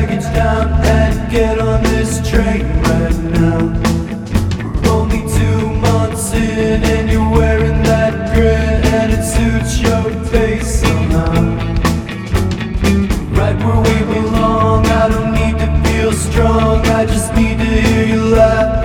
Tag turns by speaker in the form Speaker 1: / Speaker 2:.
Speaker 1: baggage down and get on this train right now. We're only two months in and you're wearing that grin and it suits your face somehow. Right where we belong, I don't need to feel strong, I just need to hear you laugh.